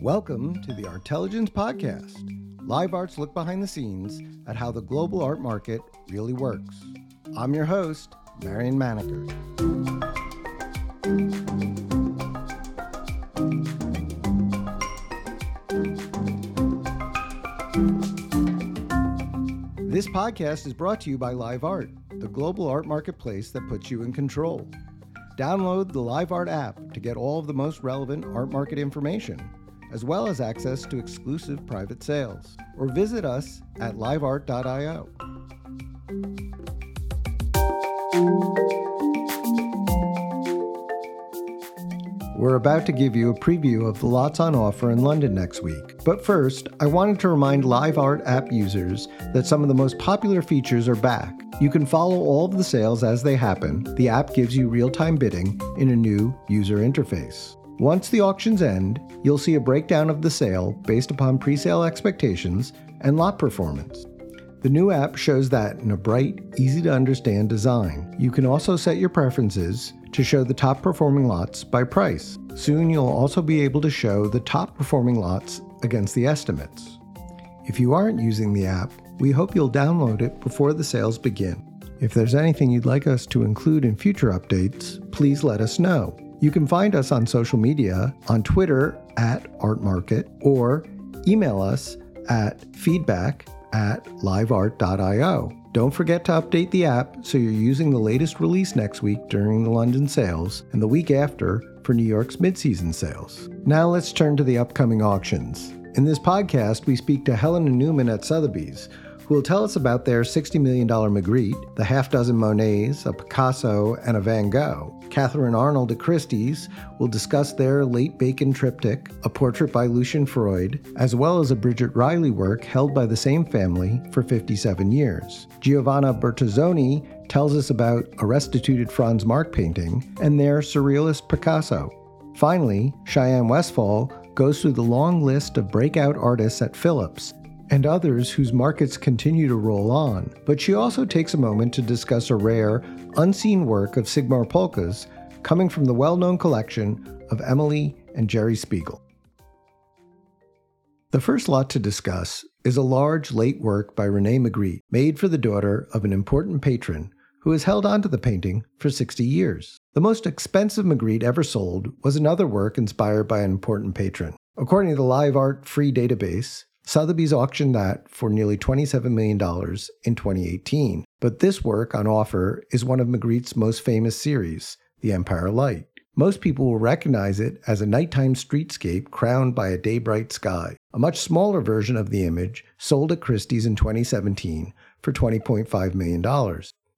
Welcome to the Artelligence Podcast. Live Art's look behind the scenes at how the global art market really works. I'm your host, Marion Maneker. This podcast is brought to you by Live Art, the global art marketplace that puts you in control. Download the Live Art app to get all of the most relevant art market information, as well as access to exclusive private sales. Or visit us at liveart.io. We're about to give you a preview of the lots on offer in London next week. But first, I wanted to remind Live Art app users that some of the most popular features are back. You can follow all of the sales as they happen. The app gives you real time bidding in a new user interface. Once the auctions end, you'll see a breakdown of the sale based upon presale expectations and lot performance. The new app shows that in a bright, easy to understand design. You can also set your preferences to show the top performing lots by price. Soon you'll also be able to show the top performing lots against the estimates. If you aren't using the app, we hope you'll download it before the sales begin. If there's anything you'd like us to include in future updates, please let us know. You can find us on social media on Twitter at ArtMarket or email us at feedback at liveart.io. Don't forget to update the app so you're using the latest release next week during the London sales and the week after for New York's mid-season sales. Now let's turn to the upcoming auctions. In this podcast, we speak to Helena Newman at Sotheby's, will tell us about their $60 million Magritte, the half dozen Monets, a Picasso, and a Van Gogh. Catherine Arnold at Christie's will discuss their late Bacon triptych, a portrait by Lucian Freud, as well as a Bridget Riley work held by the same family for 57 years. Giovanna Bertazzoni tells us about a restituted Franz Marc painting and their surrealist Picasso. Finally, Cheyenne Westphal goes through the long list of breakout artists at Phillips and others whose markets continue to roll on, but she also takes a moment to discuss a rare, unseen work of Sigmar Polke's coming from the well known collection of Emily and Jerry Spiegel. The first lot to discuss is a large late work by Rene Magritte, made for the daughter of an important patron who has held onto the painting for 60 years. The most expensive Magritte ever sold was another work inspired by an important patron. According to the Live Art free database, Sotheby's auctioned that for nearly $27 million in 2018. But this work on offer is one of Magritte's most famous series, The Empire Light. Most people will recognize it as a nighttime streetscape crowned by a day-bright sky. A much smaller version of the image sold at Christie's in 2017 for $20.5 million.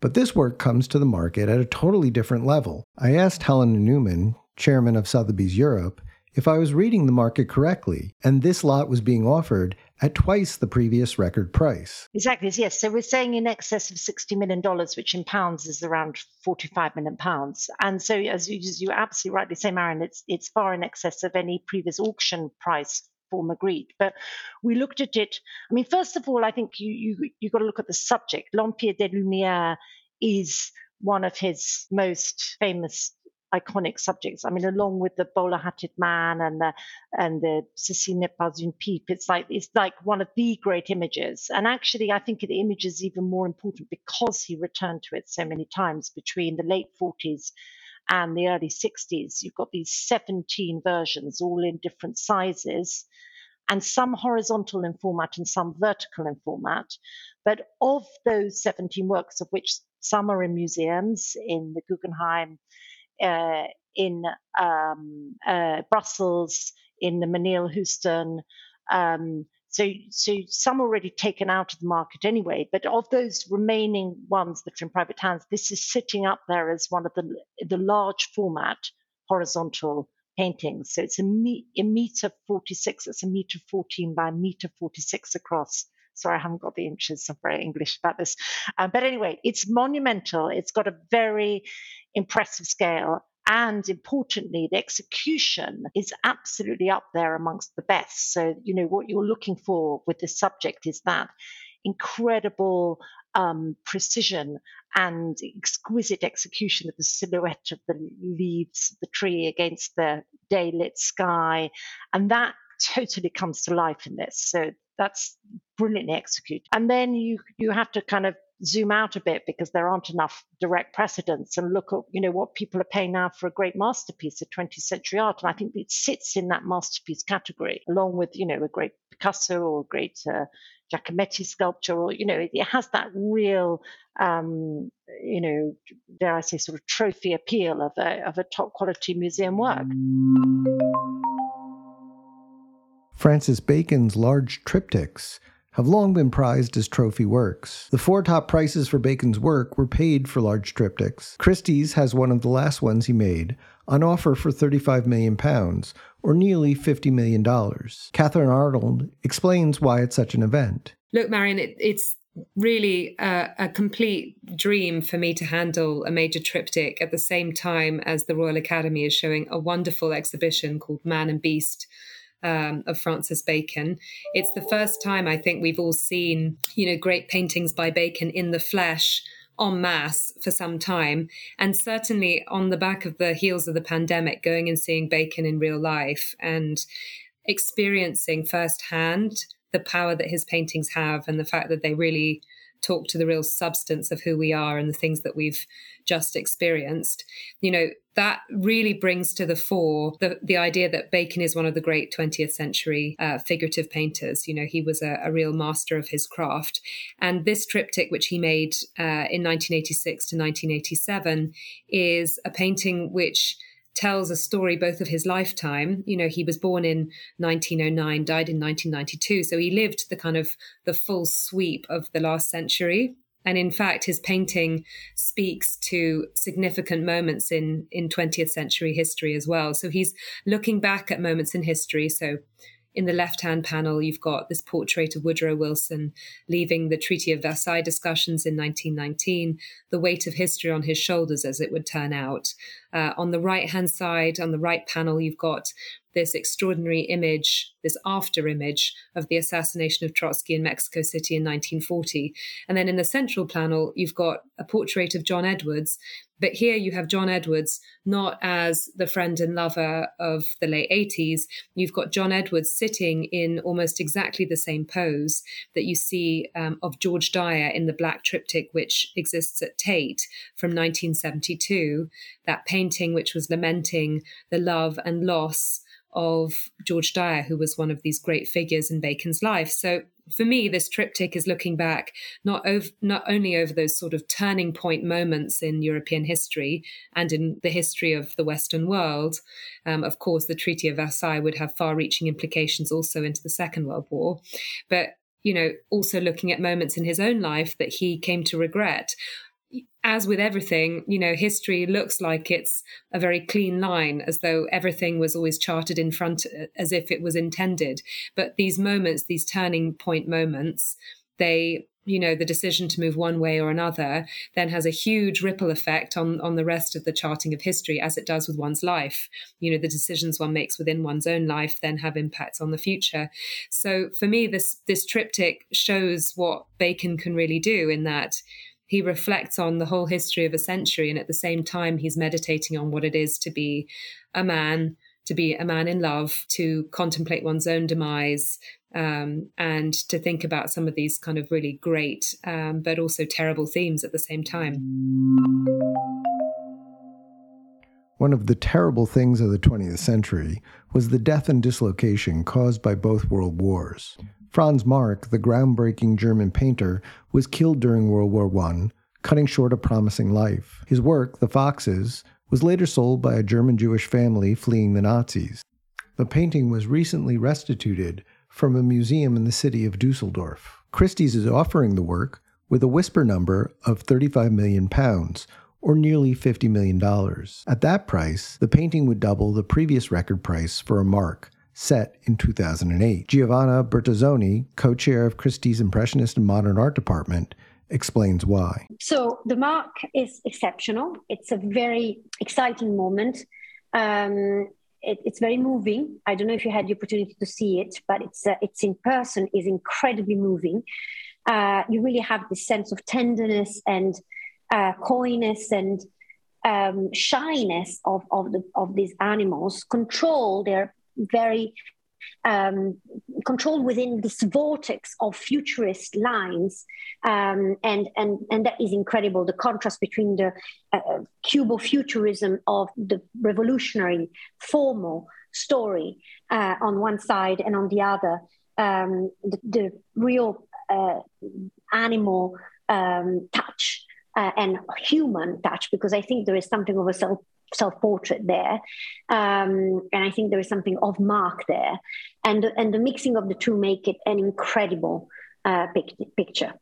But this work comes to the market at a totally different level. I asked Helena Newman, chairman of Sotheby's Europe, if I was reading the market correctly, and this lot was being offered at twice the previous record price. Exactly, yes. So we're saying in excess of $60 million, which in pounds is around 45 million pounds. And so, as you, as you absolutely rightly say, Marion, it's, it's far in excess of any previous auction price for Magritte. But we looked at it. I mean, first of all, I think you you you got to look at the subject. L'Empire des Lumières is one of his most famous iconic subjects. I mean, along with the bowler hatted man and the and the pas une pipe, it's like it's like one of the great images. And actually, I think the image is even more important because he returned to it so many times between the late 40s and the early 60s. You've got these 17 versions, all in different sizes. And some horizontal in format and some vertical in format. But of those 17 works, of which some are in museums in the Guggenheim, uh, in um, uh, Brussels, in the Menil Houston. Um, so, so some already taken out of the market anyway. But of those remaining ones that are in private hands, this is sitting up there as one of the the large format horizontal paintings. So it's a, me- a meter 46. It's a meter 14 by a meter 46 across. Sorry, I haven't got the inches. I'm very English about this. Um, but anyway, it's monumental. It's got a very impressive scale. And importantly, the execution is absolutely up there amongst the best. So, you know, what you're looking for with this subject is that incredible um, precision and exquisite execution of the silhouette of the leaves of the tree against the daylit sky. And that totally comes to life in this. So that's brilliantly executed. And then you you have to kind of zoom out a bit because there aren't enough direct precedents and look at you know what people are paying now for a great masterpiece of 20th century art. And i think it sits in that masterpiece category along with you know a great picasso or a great uh, giacometti sculpture or you know it, it has that real um, you know dare i say sort of trophy appeal of a, of a top quality museum work. Francis bacon's large triptychs have long been prized as trophy works. The four top prices for Bacon's work were paid for large triptychs. Christie's has one of the last ones he made, on offer for 35 million pounds, or nearly $50 million. Catherine Arnold explains why it's such an event. Look, Marion, it, it's really a, a, complete dream for me to handle a major triptych at the same time as the Royal Academy is showing a wonderful exhibition called Man and Beast um, of Francis Bacon. It's the first time I think we've all seen, you know, great paintings by Bacon in the flesh en masse for some time. And certainly on the back of the heels of the pandemic, going and seeing Bacon in real life and experiencing firsthand the power that his paintings have and the fact that they really talk to the real substance of who we are and the things that we've just experienced. You know, that really brings to the fore the, the idea that Bacon is one of the great 20th century uh, figurative painters. You know, he was a, a, real master of his craft. And this triptych, which he made uh, in 1986 to 1987, is a painting which tells a story both of his lifetime. You know he was born in 1909 died in 1992 so he lived the kind of the full sweep of the last century. And in fact his painting speaks to significant moments in in 20th century history as well. So he's looking back at moments in history. So in the left hand panel, you've got this portrait of Woodrow Wilson leaving the Treaty of Versailles discussions in 1919, the weight of history on his shoulders, as it would turn out. Uh, on the right hand side, on the right panel, you've got this extraordinary image, this after image of the assassination of Trotsky in Mexico City in 1940. And then in the central panel, you've got a portrait of John Edwards but here you have John Edwards not as the friend and lover of the late 80s. You've got John Edwards sitting in almost exactly the same pose that you see um, of George Dyer in the Black Triptych, which exists at Tate from 1972. That painting, which was lamenting the love and loss of George Dyer, who was one of these great figures in Bacon's life. So for me, this triptych is looking back not not only over those sort of turning point moments in European history and in the history of the Western world. Um, of course, the Treaty of Versailles would have far-reaching implications also into the Second World War, but you know, also looking at moments in his own life that he came to regret as with everything, you know, history looks like it's a very clean line, as though everything was always charted in front as if it was intended. But these moments, these turning point moments, they you know the decision to move one way or another then has a huge ripple effect on on the rest of the charting of history as it does with one's life you know the decisions one makes within one's own life then have impacts on the future so for me this this triptych shows what bacon can really do in that he reflects on the whole history of a century and at the same time he's meditating on what it is to be a man to be a man in love to contemplate one's own demise um, and to think about some of these kind of really great um, but also terrible themes at the same time one of the terrible things of the 20th century was the death and dislocation caused by both world wars. Franz Marc, the groundbreaking German painter, was killed during World War I, cutting short a promising life. His work, The Foxes, was later sold by a German Jewish family fleeing the Nazis. The painting was recently restituted from a museum in the city of Dusseldorf. Christie's is offering the work with a whisper number of 35 million pounds, or nearly $50 million. At that price, the painting would double the previous record price for a Marc, set in 2008. Giovanna Bertazzoni, co chair of Christie's Impressionist and Modern Art Department, explains why. So, the Marc is exceptional. It's a very exciting moment. Um, it, it's very moving. I don't know if you had the opportunity to see it, but it's uh, it's in person is incredibly moving. uh, you really have this sense of tenderness and uh, coyness and um, shyness of, of, the, of these animals control they're very um, controlled within this vortex of futurist lines. Um, and, and, and that is incredible. The contrast between the uh, cubo-futurism of the revolutionary formal story uh, on one side and on the other um, the, the, real uh, animal um, touch uh, and human touch because I think there is something of a self self portrait there, um, and I think there is something of Marc there, and and the mixing of the two make it an incredible uh, pic- picture.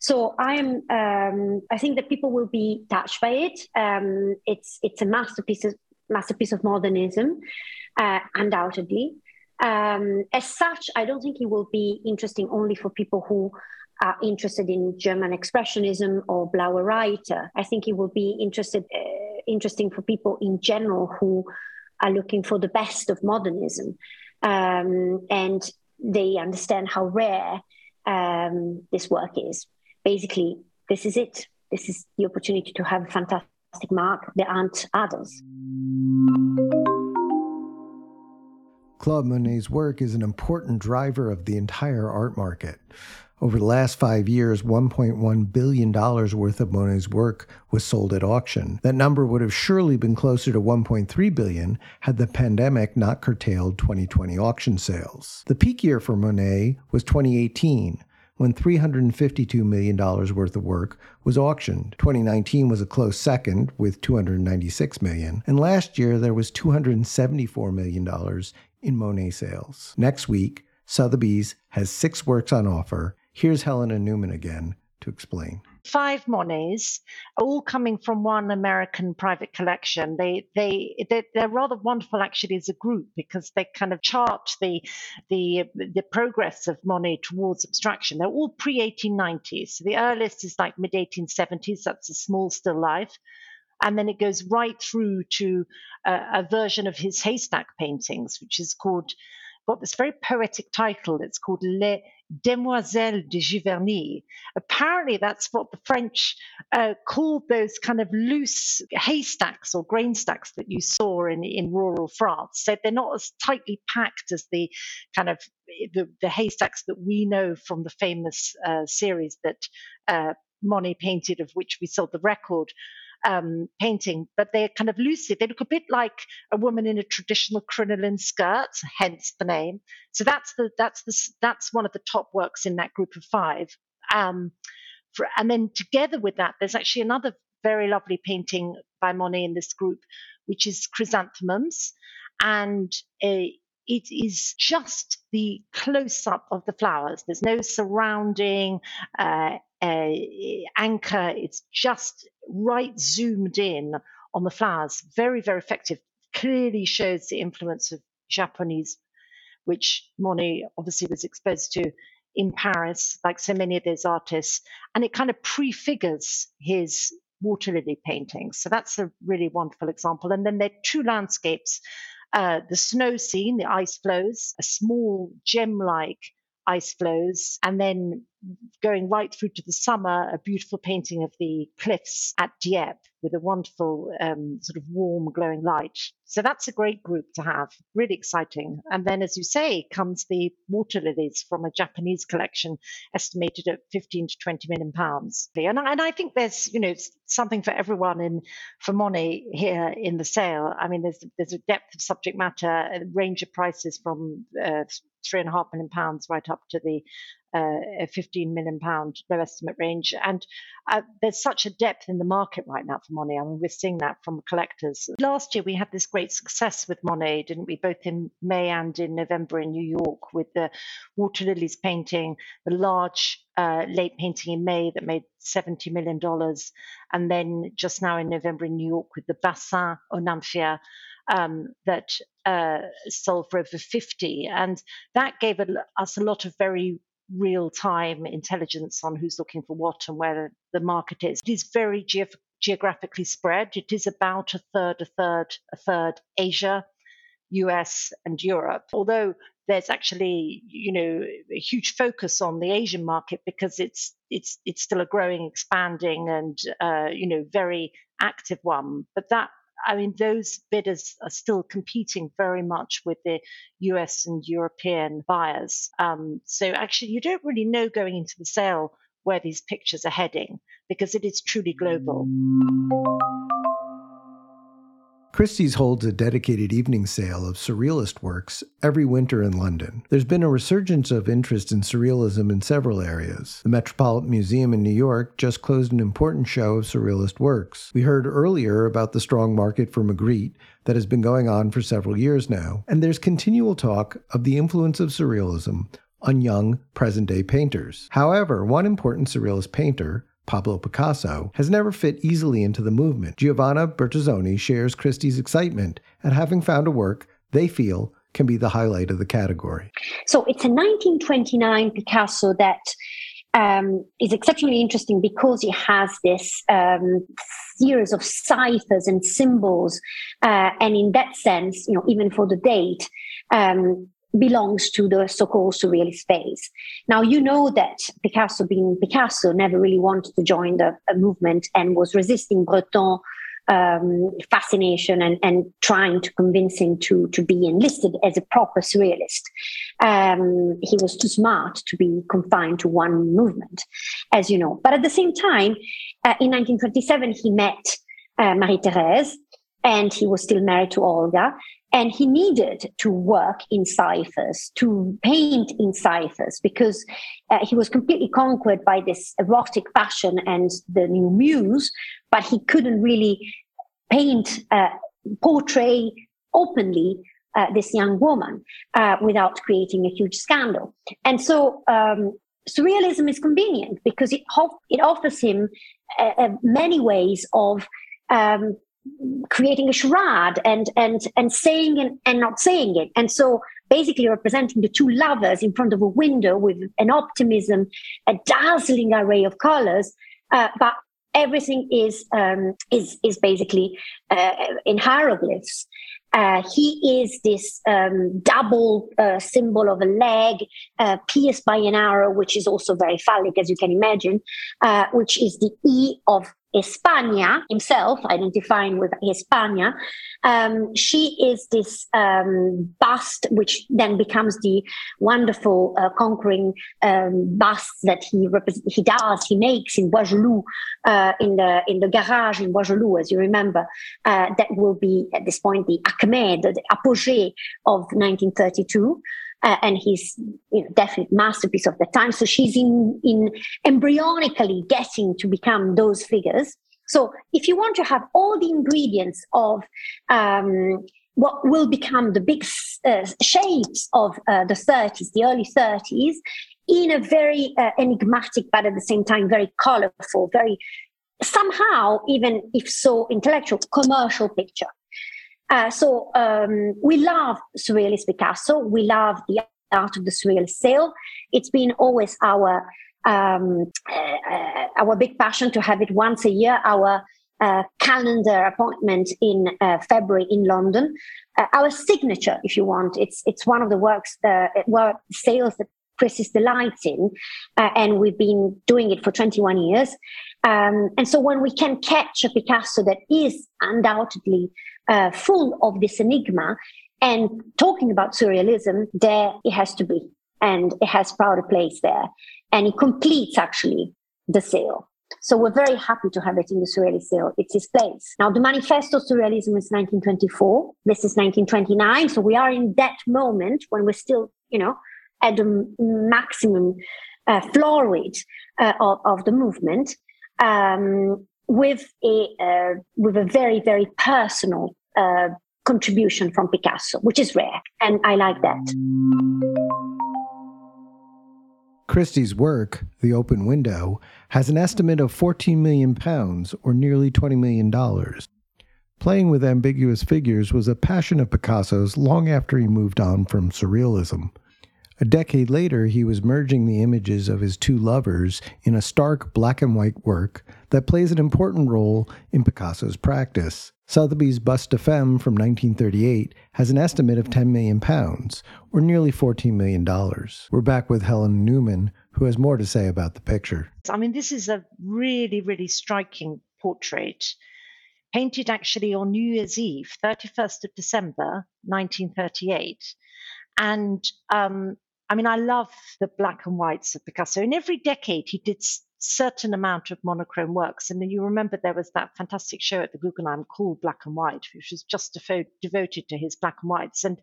So I am um, I think that people will be touched by it. Um, it's it's a masterpiece of, masterpiece of modernism, uh, undoubtedly. Um, as such, I don't think it will be interesting only for people who are interested in German expressionism or Blaue Reiter. I think it will be interested, uh, interesting for people in general who are looking for the best of modernism. Um, and they understand how rare um, this work is. Basically, this is it. This is the opportunity to have a fantastic Marc. There aren't others. Claude Monet's work is an important driver of the entire art market. Over the last five years, $1.1 billion worth of Monet's work was sold at auction. That number would have surely been closer to 1.3 billion had the pandemic not curtailed 2020 auction sales. The peak year for Monet was 2018 when $352 million worth of work was auctioned. 2019 was a close second with 296 million, and last year there was $274 million in Monet sales. Next week, Sotheby's has six works on offer Here's Helena Newman again to explain. Five Monets, all coming from one American private collection. They they they're, they're, rather wonderful actually as a group because they kind of chart the the the progress of Monet towards abstraction. They're all pre 1890s. So the earliest is like mid 1870s. That's a small still life and then it goes right through to a, a, version of his haystack paintings, which is called got this very poetic title. It's called Les Demoiselles de Giverny. Apparently, that's what the French uh, called those kind of loose haystacks or grain stacks that you saw in, in rural France. So they're not as tightly packed as the kind of the, the haystacks that we know from the famous uh, series that uh, Monet painted, of which we sold the record um, painting, but they're kind of lucid. They look a bit like a woman in a traditional crinoline skirt, hence the name. So that's the that's the that's one of the top works in that group of five. Um, for, and then together with that, there's actually another very lovely painting by Monet in this group, which is chrysanthemums, and a, it is just the close up of the flowers. There's no surrounding uh, uh, anchor. It's just right zoomed in on the flowers. Very, very effective. Clearly shows the influence of Japanese, which Monet obviously was exposed to in Paris, like so many of those artists. And it kind of prefigures his water lily paintings. So that's a really wonderful example. And then there are two landscapes uh, the snow scene, the ice floes, a small gem like ice floes, and then going right through to the summer, a beautiful painting of the cliffs at Dieppe with a wonderful um, sort of warm, glowing light. So that's a great group to have, really exciting. And then, as you say, comes the water lilies from a Japanese collection estimated at 15 to 20 million pounds. And I, and I think there's, you know, something for everyone in for money here in the sale. I mean, there's there's a depth of subject matter, a range of prices from uh, three and a half million pounds right up to the uh, a 15 million pound low estimate range. And uh, there's such a depth in the market right now for Monet. I mean, we're seeing that from collectors. Last year, we had this great success with Monet, didn't we? Both in May and in November in New York with the Water Lilies painting, the large uh, late painting in May that made $70 million. And then just now in November in New York with the Bassin au Nymphéa um, that uh, sold for over 50. And that gave us a lot of very real time intelligence on who's looking for what and where the market is. It is very ge- geographically spread. It is about a third, a third, a third Asia, US, and Europe. Although there's actually, you know, a huge focus on the Asian market because it's it's it's still a growing, expanding, and uh, you know, very active one. But that I mean, those bidders are still competing very much with the US and European buyers. Um, so actually, you don't really know going into the sale where these pictures are heading because it is truly global. Christie's holds a dedicated evening sale of surrealist works every winter in London. There's been a resurgence of interest in surrealism in several areas. The Metropolitan Museum in New York just closed an important show of surrealist works. We heard earlier about the strong market for Magritte that has been going on for several years now, and there's continual talk of the influence of surrealism on young present day painters. However, one important surrealist painter, Pablo Picasso, has never fit easily into the movement. Giovanna Bertazzoni shares Christie's excitement at having found a work they feel can be the highlight of the category. So it's a 1929 Picasso that um, is exceptionally interesting because it has this um, series of ciphers and symbols, uh, and in that sense, you know, even for the date, um, belongs to the so-called surrealist phase. Now, you know that Picasso, being Picasso, never really wanted to join the movement and was resisting Breton um, fascination and, and trying to convince him to, to be enlisted as a proper surrealist. Um, he was too smart to be confined to one movement, as you know. But at the same time, uh, in 1927, he met uh, Marie-Thérèse, and he was still married to Olga. And he needed to work in ciphers, to paint in ciphers, because uh, he was completely conquered by this erotic passion and the new muse, but he couldn't really paint, uh, portray openly uh, this young woman uh, without creating a huge scandal. And so um, surrealism is convenient because it, ho- it offers him uh, uh, many ways of um, creating a charade and and and saying and, and not saying it. And so basically representing the two lovers in front of a window with an optimism a dazzling array of colors uh, but everything is um, is is basically uh, in hieroglyphs. Uh, he is this um, double uh, symbol of a leg uh, pierced by an arrow, which is also very phallic, as you can imagine, uh, which is the E of España himself, identifying with España. Um, she is this um, bust, which then becomes the wonderful uh, conquering um, bust that he he does, he makes in Bois uh, in the in the garage in Bois as you remember. Uh, that will be at this point the acme, the, the apogee of 1932 uh, and his you know, definite masterpiece of the time. So she's in, in embryonically getting to become those figures. So if you want to have all the ingredients of um, what will become the big uh, shapes of uh, the 30s, the early 30s, in a very uh, enigmatic, but at the same time very colorful, very somehow, even if so intellectual, commercial picture. Uh, so um, we love Surrealist Picasso. We love the art of the surrealist sale. It's been always our um, uh, our big passion to have it once a year. Our uh, calendar appointment in uh, February in London. Uh, our signature, if you want, it's it's one of the works uh, work sales that Christie's delights in, uh, and we've been doing it for 21 years. Um, and so when we can catch a Picasso that is undoubtedly uh, full of this enigma and talking about surrealism, there it has to be. And it has proud a place there. And it completes actually the sale. So we're very happy to have it in the Surrealist sale. It's his place. Now, the Manifesto Surrealism is 1924. This is 1929. So we are in that moment when we're still, you know, at the maximum uh, floor uh, of, of the movement. Um, with a uh, with a very very personal uh, contribution from Picasso, which is rare, and I like that. Christie's work, The Open Window, has an estimate of 14 million pounds or nearly 20 million dollars. Playing with ambiguous figures was a passion of Picasso's long after he moved on from surrealism. A decade later, he was merging the images of his two lovers in a stark black and white work that plays an important role in Picasso's practice. Sotheby's Buste de Femme from 1938 has an estimate of 10 million pounds, or nearly $14 million. We're back with Helen Newman, who has more to say about the picture. I mean, this is a really, really striking portrait, painted actually on New Year's Eve, 31st of December, 1938. And um, I mean, I love the black and whites of Picasso. In every decade, he did certain amount of monochrome works. And you remember there was that fantastic show at the Guggenheim called Black and White, which was just defo- devoted to his black and whites. And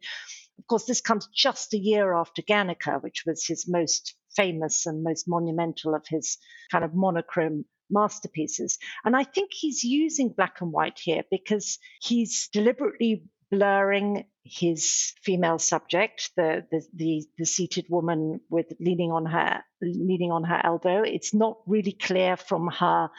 of course, this comes just a year after Guernica, which was his most famous and most monumental of his kind of monochrome masterpieces. And I think he's using black and white here because he's deliberately blurring his female subject, the, the, the the seated woman with leaning on her leaning on her elbow. It's not really clear from her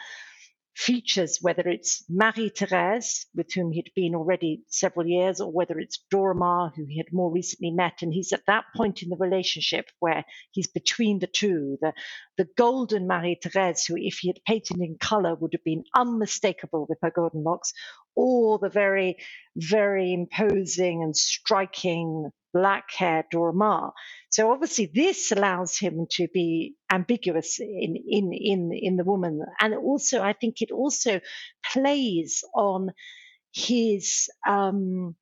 features, whether it's Marie Therese, with whom he'd been already several years, or whether it's Dora Maar, who he had more recently met. And he's at that point in the relationship where he's between the two, the, the golden Marie Therese, who, if he had painted in color, would have been unmistakable with her golden locks, or the very, very imposing and striking black Dora Maar. So obviously this allows him to be ambiguous in, in, in, in the woman. And also, I think it also plays on his um,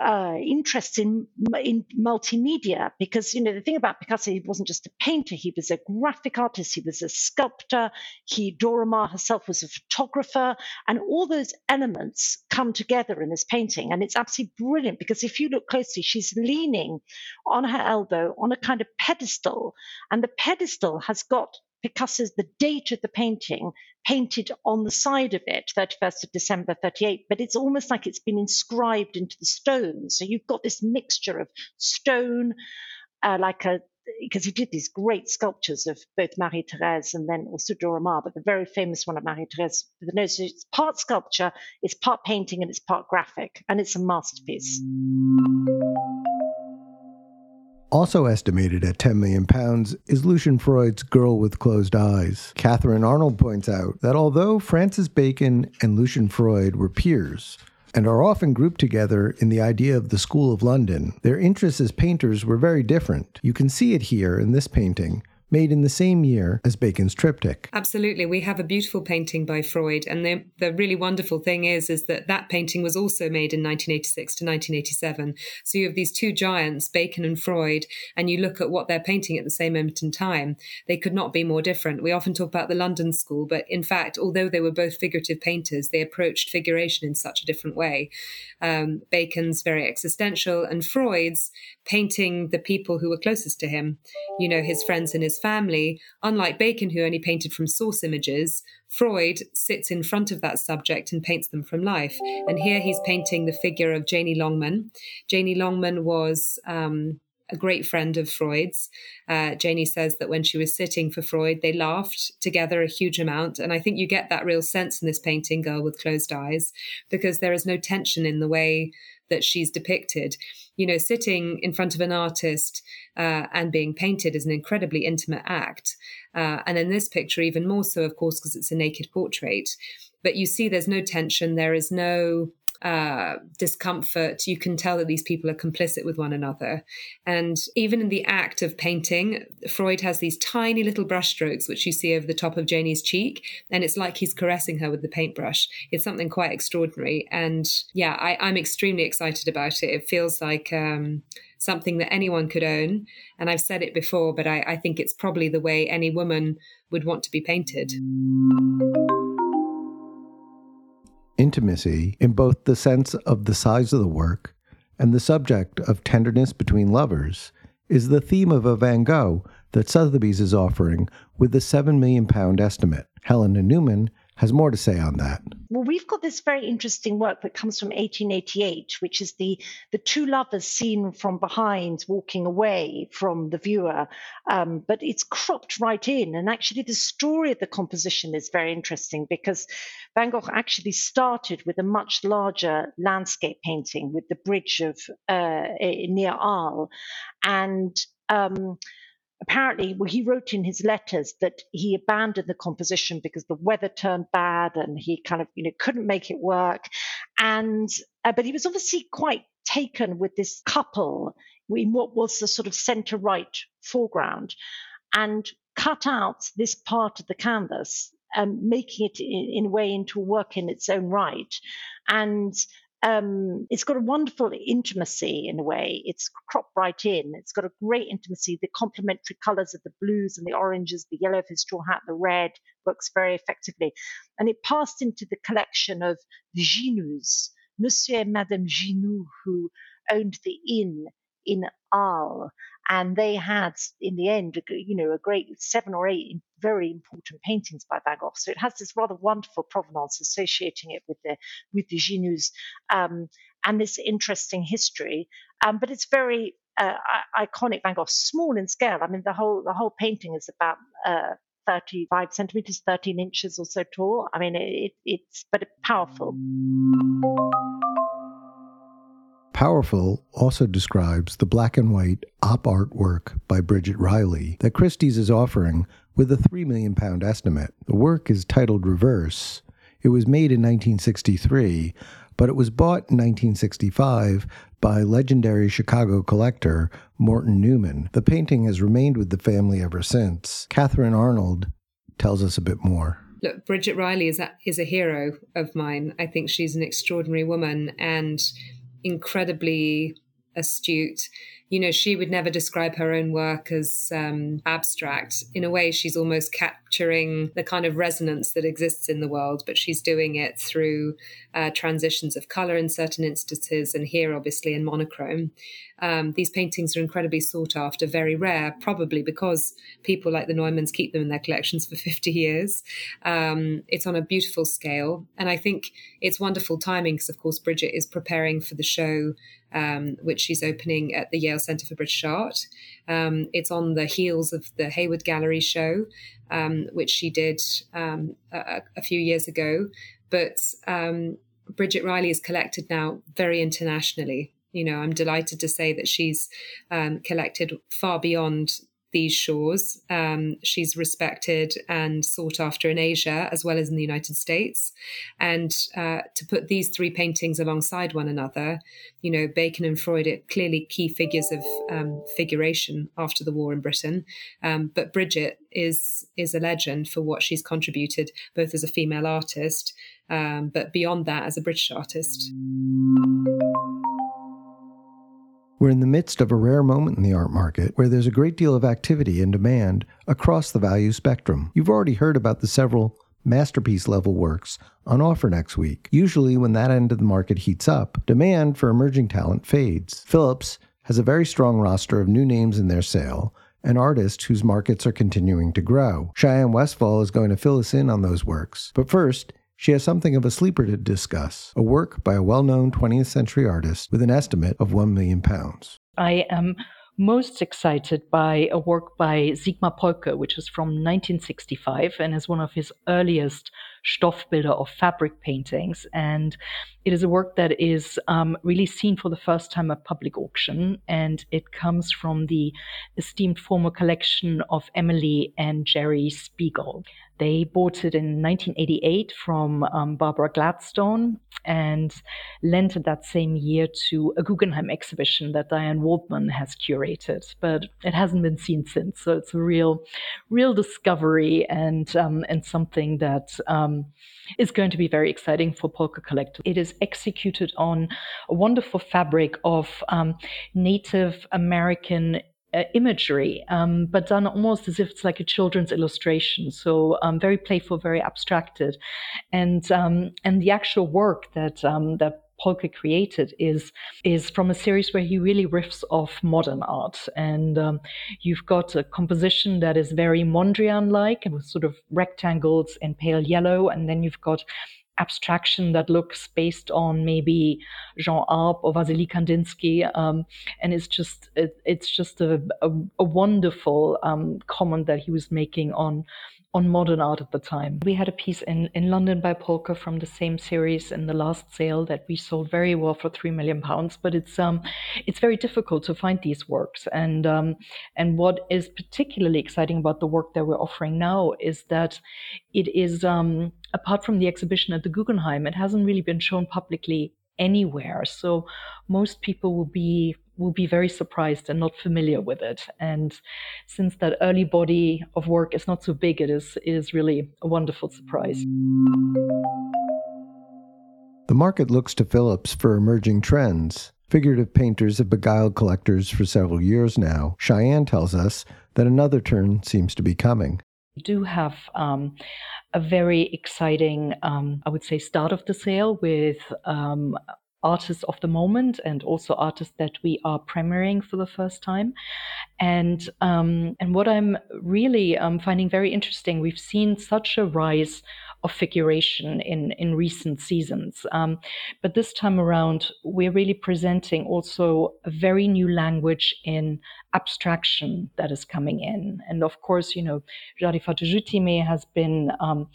uh, interest in in multimedia because you know the thing about Picasso he wasn't just a painter he was a graphic artist he was a sculptor he Dora Maar herself was a photographer and all those elements come together in this painting and it's absolutely brilliant because if you look closely she's leaning on her elbow on a kind of pedestal and the pedestal has got Picasso's the date of the painting painted on the side of it, 31st of December 38, but it's almost like it's been inscribed into the stone. So you've got this mixture of stone, uh, like a because he did these great sculptures of both Marie Therese and then also Dora Maar, but the very famous one of Marie Therese, the nose, it's part sculpture, it's part painting, and it's part graphic, and it's a masterpiece. Also estimated at 10 million pounds is Lucian Freud's Girl with Closed Eyes. Catherine Arnold points out that although Francis Bacon and Lucian Freud were peers, and are often grouped together in the idea of the School of London, their interests as painters were very different. You can see it here in this painting, made in the same year as Bacon's triptych. Absolutely. We have a beautiful painting by Freud. And the, the really wonderful thing is, is that that painting was also made in 1986 to 1987. So you have these two giants, Bacon and Freud, and you look at what they're painting at the same moment in time. They could not be more different. We often talk about the London School, but in fact, although they were both figurative painters, they approached figuration in such a different way. Um, Bacon's very existential and Freud's painting the people who were closest to him, you know, his friends and his family, unlike Bacon, who only painted from source images, Freud sits in front of that subject and paints them from life. And here he's painting the figure of Janie Longman. Janie Longman was um, a great friend of Freud's. Uh, Janie says that when she was sitting for Freud, they laughed together a huge amount. And I think you get that real sense in this painting, Girl with Closed Eyes, because there is no tension in the way that she's depicted. You know, sitting in front of an artist uh, and being painted is an incredibly intimate act. Uh, and in this picture, even more so, of course, because it's a naked portrait. But you see, there's no tension. There is no uh, discomfort, you can tell that these people are complicit with one another. And even in the act of painting, Freud has these tiny little brushstrokes, which you see over the top of Janie's cheek, and it's like he's caressing her with the paintbrush. It's something quite extraordinary. And yeah, I, am extremely excited about it. It feels like um, something that anyone could own. And I've said it before, but I, I think it's probably the way any woman would want to be painted intimacy in both the sense of the size of the work and the subject of tenderness between lovers is the theme of a Van Gogh that Sotheby's is offering with the £7 million estimate. Helena Newman has more to say on that. Well, we've got this very interesting work that comes from 1888, which is the the two lovers seen from behind walking away from the viewer, um, but it's cropped right in. And actually, the story of the composition is very interesting because Van Gogh actually started with a much larger landscape painting with the bridge of uh, near Arles, and um, apparently, well, he wrote in his letters that he abandoned the composition because the weather turned bad and he kind of, you know, couldn't make it work. And, uh, but he was obviously quite taken with this couple in what was the sort of center right foreground and cut out this part of the canvas, um, making it in, in a way into a work in its own right. And um, it's got a wonderful intimacy in a way. It's cropped right in. It's got a great intimacy. The complementary colors of the blues and the oranges, the yellow of his straw hat, the red works very effectively. And it passed into the collection of the Ginoux, Monsieur and Madame Ginoux, who owned the inn in Arles. And they had, in the end, you know, a great seven or eight very important paintings by Van Gogh. So it has this rather wonderful provenance associating it with the with the Ginoux um, and this interesting history. Um, but it's very uh, iconic Van Gogh, small in scale. I mean, the whole the whole painting is about. Uh, 35 centimeters, 13 inches or so tall. I mean, it, it's but powerful. Powerful also describes the black and white op art work by Bridget Riley that Christie's is offering with a £3 million estimate. The work is titled Reverse. It was made in 1963, but it was bought in 1965 by legendary Chicago collector Morton Neumann. The painting has remained with the family ever since. Catherine Arnold tells us a bit more. Look, Bridget Riley is a, is a hero of mine. I think she's an extraordinary woman and incredibly astute. You know, she would never describe her own work as um, abstract. In a way, she's almost capturing the kind of resonance that exists in the world, but she's doing it through uh, transitions of color in certain instances, and here, obviously, in monochrome. Um, these paintings are incredibly sought after, very rare, probably because people like the Neumanns keep them in their collections for 50 years. Um, it's on a beautiful scale. And I think it's wonderful timing because, of course, Bridget is preparing for the show, um, which she's opening at the Yale Center for British Art. Um, it's on the heels of the Hayward Gallery show, um, which she did um, a, a, few years ago. But Bridget Riley is collected now very internationally you know, I'm delighted to say that she's um, collected far beyond these shores. Um, she's respected and sought after in Asia as well as in the United States. And uh, to put these three paintings alongside one another, you know, Bacon and Freud are clearly key figures of um, figuration after the war in Britain. Um, but Bridget is is a legend for what she's contributed, both as a female artist, um, but beyond that, as a British artist. We're in the midst of a rare moment in the art market where there's a great deal of activity and demand across the value spectrum. You've already heard about the several masterpiece level works on offer next week. Usually, when that end of the market heats up, demand for emerging talent fades. Phillips has a very strong roster of new names in their sale and artists whose markets are continuing to grow. Cheyenne Westphal is going to fill us in on those works. But first, she has something of a sleeper to discuss a work by a well known 20th century artist with an estimate of 1 million pounds. I am most excited by a work by Sigmar Polke, which is from 1965 and is one of his earliest Stoffbilder of fabric paintings. And it is a work that is um, really seen for the first time at public auction. And it comes from the esteemed former collection of Emily and Jerry Spiegel. They bought it in 1988 from um, Barbara Gladstone and lent it that same year to a Guggenheim exhibition that Diane Waldman has curated, but it hasn't been seen since. So it's a real, real discovery and um, and something that um, is going to be very exciting for Polke Collector. It is executed on a wonderful fabric of um, Native American uh, imagery, um, but done almost as if it's like a children's illustration. So um, very playful, very abstracted, and um, and the actual work that um, that Polke created is is from a series where he really riffs off modern art, and um, you've got a composition that is very Mondrian-like, with sort of rectangles in pale yellow, and then you've got abstraction that looks based on maybe Jean Arp or Vasily Kandinsky, um, and it's just it, it's just a, a, a wonderful um, comment that he was making on on modern art at the time. We had a piece in, in London by Polke from the same series in the last sale that we sold very well for three million pounds. But it's um, it's very difficult to find these works. And um, and what is particularly exciting about the work that we're offering now is that it is um, apart from the exhibition at the Guggenheim, it hasn't really been shown publicly anywhere. So most people will be will be very surprised and not familiar with it. And since that early body of work is not so big, it is it is really a wonderful surprise. The market looks to Phillips for emerging trends. Figurative painters have beguiled collectors for several years now. Cheyenne tells us that another turn seems to be coming. We do have um, a very exciting, um, I would say, start of the sale with um, artists of the moment and also artists that we are premiering for the first time. And um, and what I'm really um, finding very interesting, we've seen such a rise of figuration in, in recent seasons. Um, but this time around, we're really presenting also a very new language in abstraction that is coming in. And of course, you know, Jadé Fadojutimi has been um,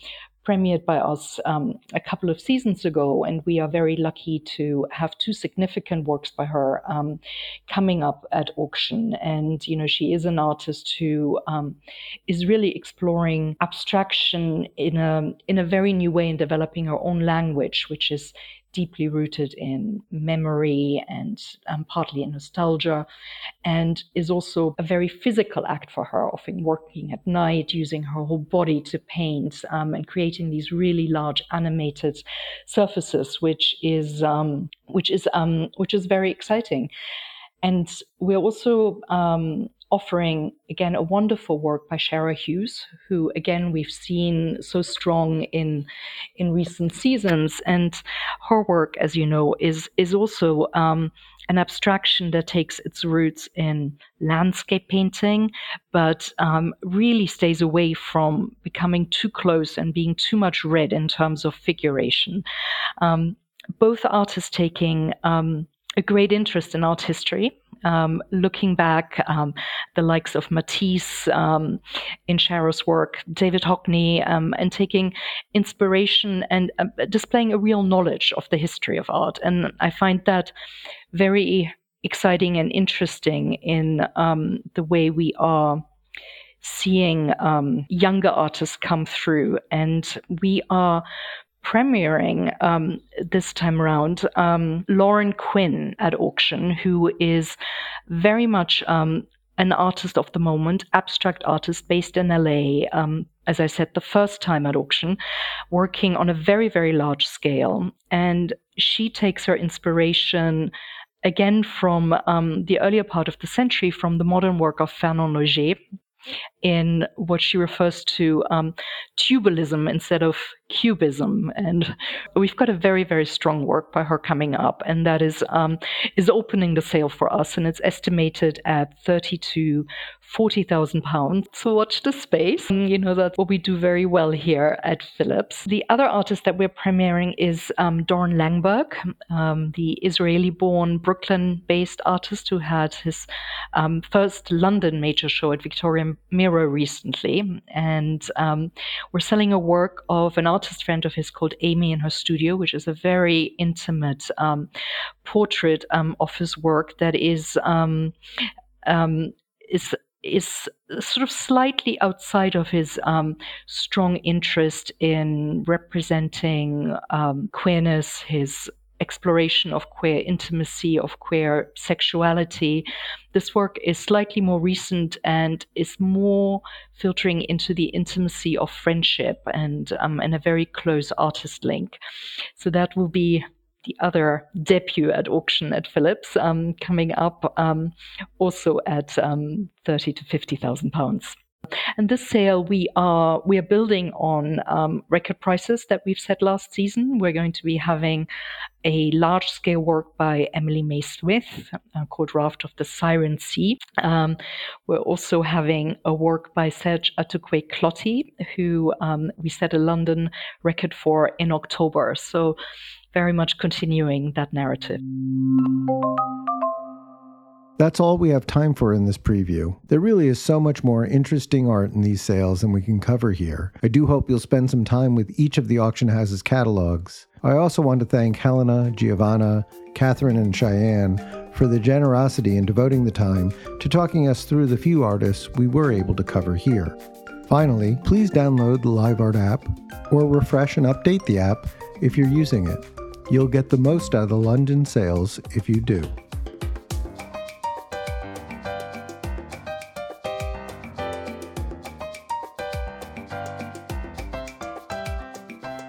premiered by us um, a couple of seasons ago, and we are very lucky to have two significant works by her um, coming up at auction. And you know, she is an artist who um, is really exploring abstraction in a in a very new way and developing her own language, which is deeply rooted in memory and um, partly in nostalgia, and is also a very physical act for her, often working at night, using her whole body to paint um, and creating these really large animated surfaces, which is um, which is um, which is very exciting. And we're also um, offering again a wonderful work by Shara Hughes, who again we've seen so strong in in recent seasons, and her work, as you know, is is also um, an abstraction that takes its roots in landscape painting, but um, really stays away from becoming too close and being too much read in terms of figuration. Um, both artists taking um, a great interest in art history. Um, looking back, um, the likes of Matisse um, in Shara's work, David Hockney, um, and taking inspiration and uh, displaying a real knowledge of the history of art. And I find that very exciting and interesting in um, the way we are seeing younger artists come through. And we are premiering um, this time around um, Lauren Quinn at auction, who is very much um, an artist of the moment, abstract artist based in LA. Um, as I said, the first time at auction, working on a very, very large scale. And she takes her inspiration again from um, the earlier part of the century, from the modern work of Fernand Léger, in what she refers to um, tubalism instead of cubism. And we've got a very very strong work by her coming up and that is um, is opening the sale for us and it's estimated at 30 to 40,000 pounds so watch the space. You know that's what we do very well here at Phillips the other artist that we're premiering is um, Doron Langberg um, the Israeli born Brooklyn based artist who had his um, first London major show at Victoria Miro recently. And um, we're selling a work of an artist friend of his called Amy in her studio, which is a very intimate um, portrait um, of his work that is is is sort of slightly outside of his um, strong interest in representing um, queerness, his exploration of queer intimacy, of queer sexuality. This work is slightly more recent and is more filtering into the intimacy of friendship and um, and a very close artist link. So that will be the other debut at auction at Phillips um, coming up, um, also at um, thirty to fifty thousand pounds. And this sale, we are we are building on um, record prices that we've set last season. We're going to be having a large scale work by Emily Mae Smith uh, called Raft of the Siren Sea. Um, we're also having a work by Serge Atukwe Clottey, who um, we set a London record for in October. So very much continuing that narrative. That's all we have time for in this preview. There really is so much more interesting art in these sales than we can cover here. I do hope you'll spend some time with each of the auction house's catalogs. I also want to thank Helena, Giovanna, Catherine, and Cheyenne for the generosity in devoting the time to talking us through the few artists we were able to cover here. Finally, please download the LiveArt app or refresh and update the app if you're using it. You'll get the most out of the London sales if you do.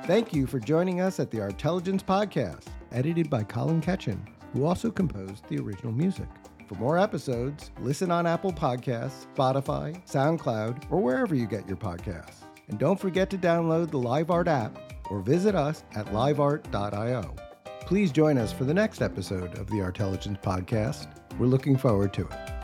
Thank you for joining us at the Artelligence Podcast, edited by Colin Ketchen, who also composed the original music. For more episodes, listen on Apple Podcasts, Spotify, SoundCloud, or wherever you get your podcasts. And don't forget to download the LiveArt app or visit us at liveart.io. Please join us for the next episode of the Artelligence Podcast. We're looking forward to it.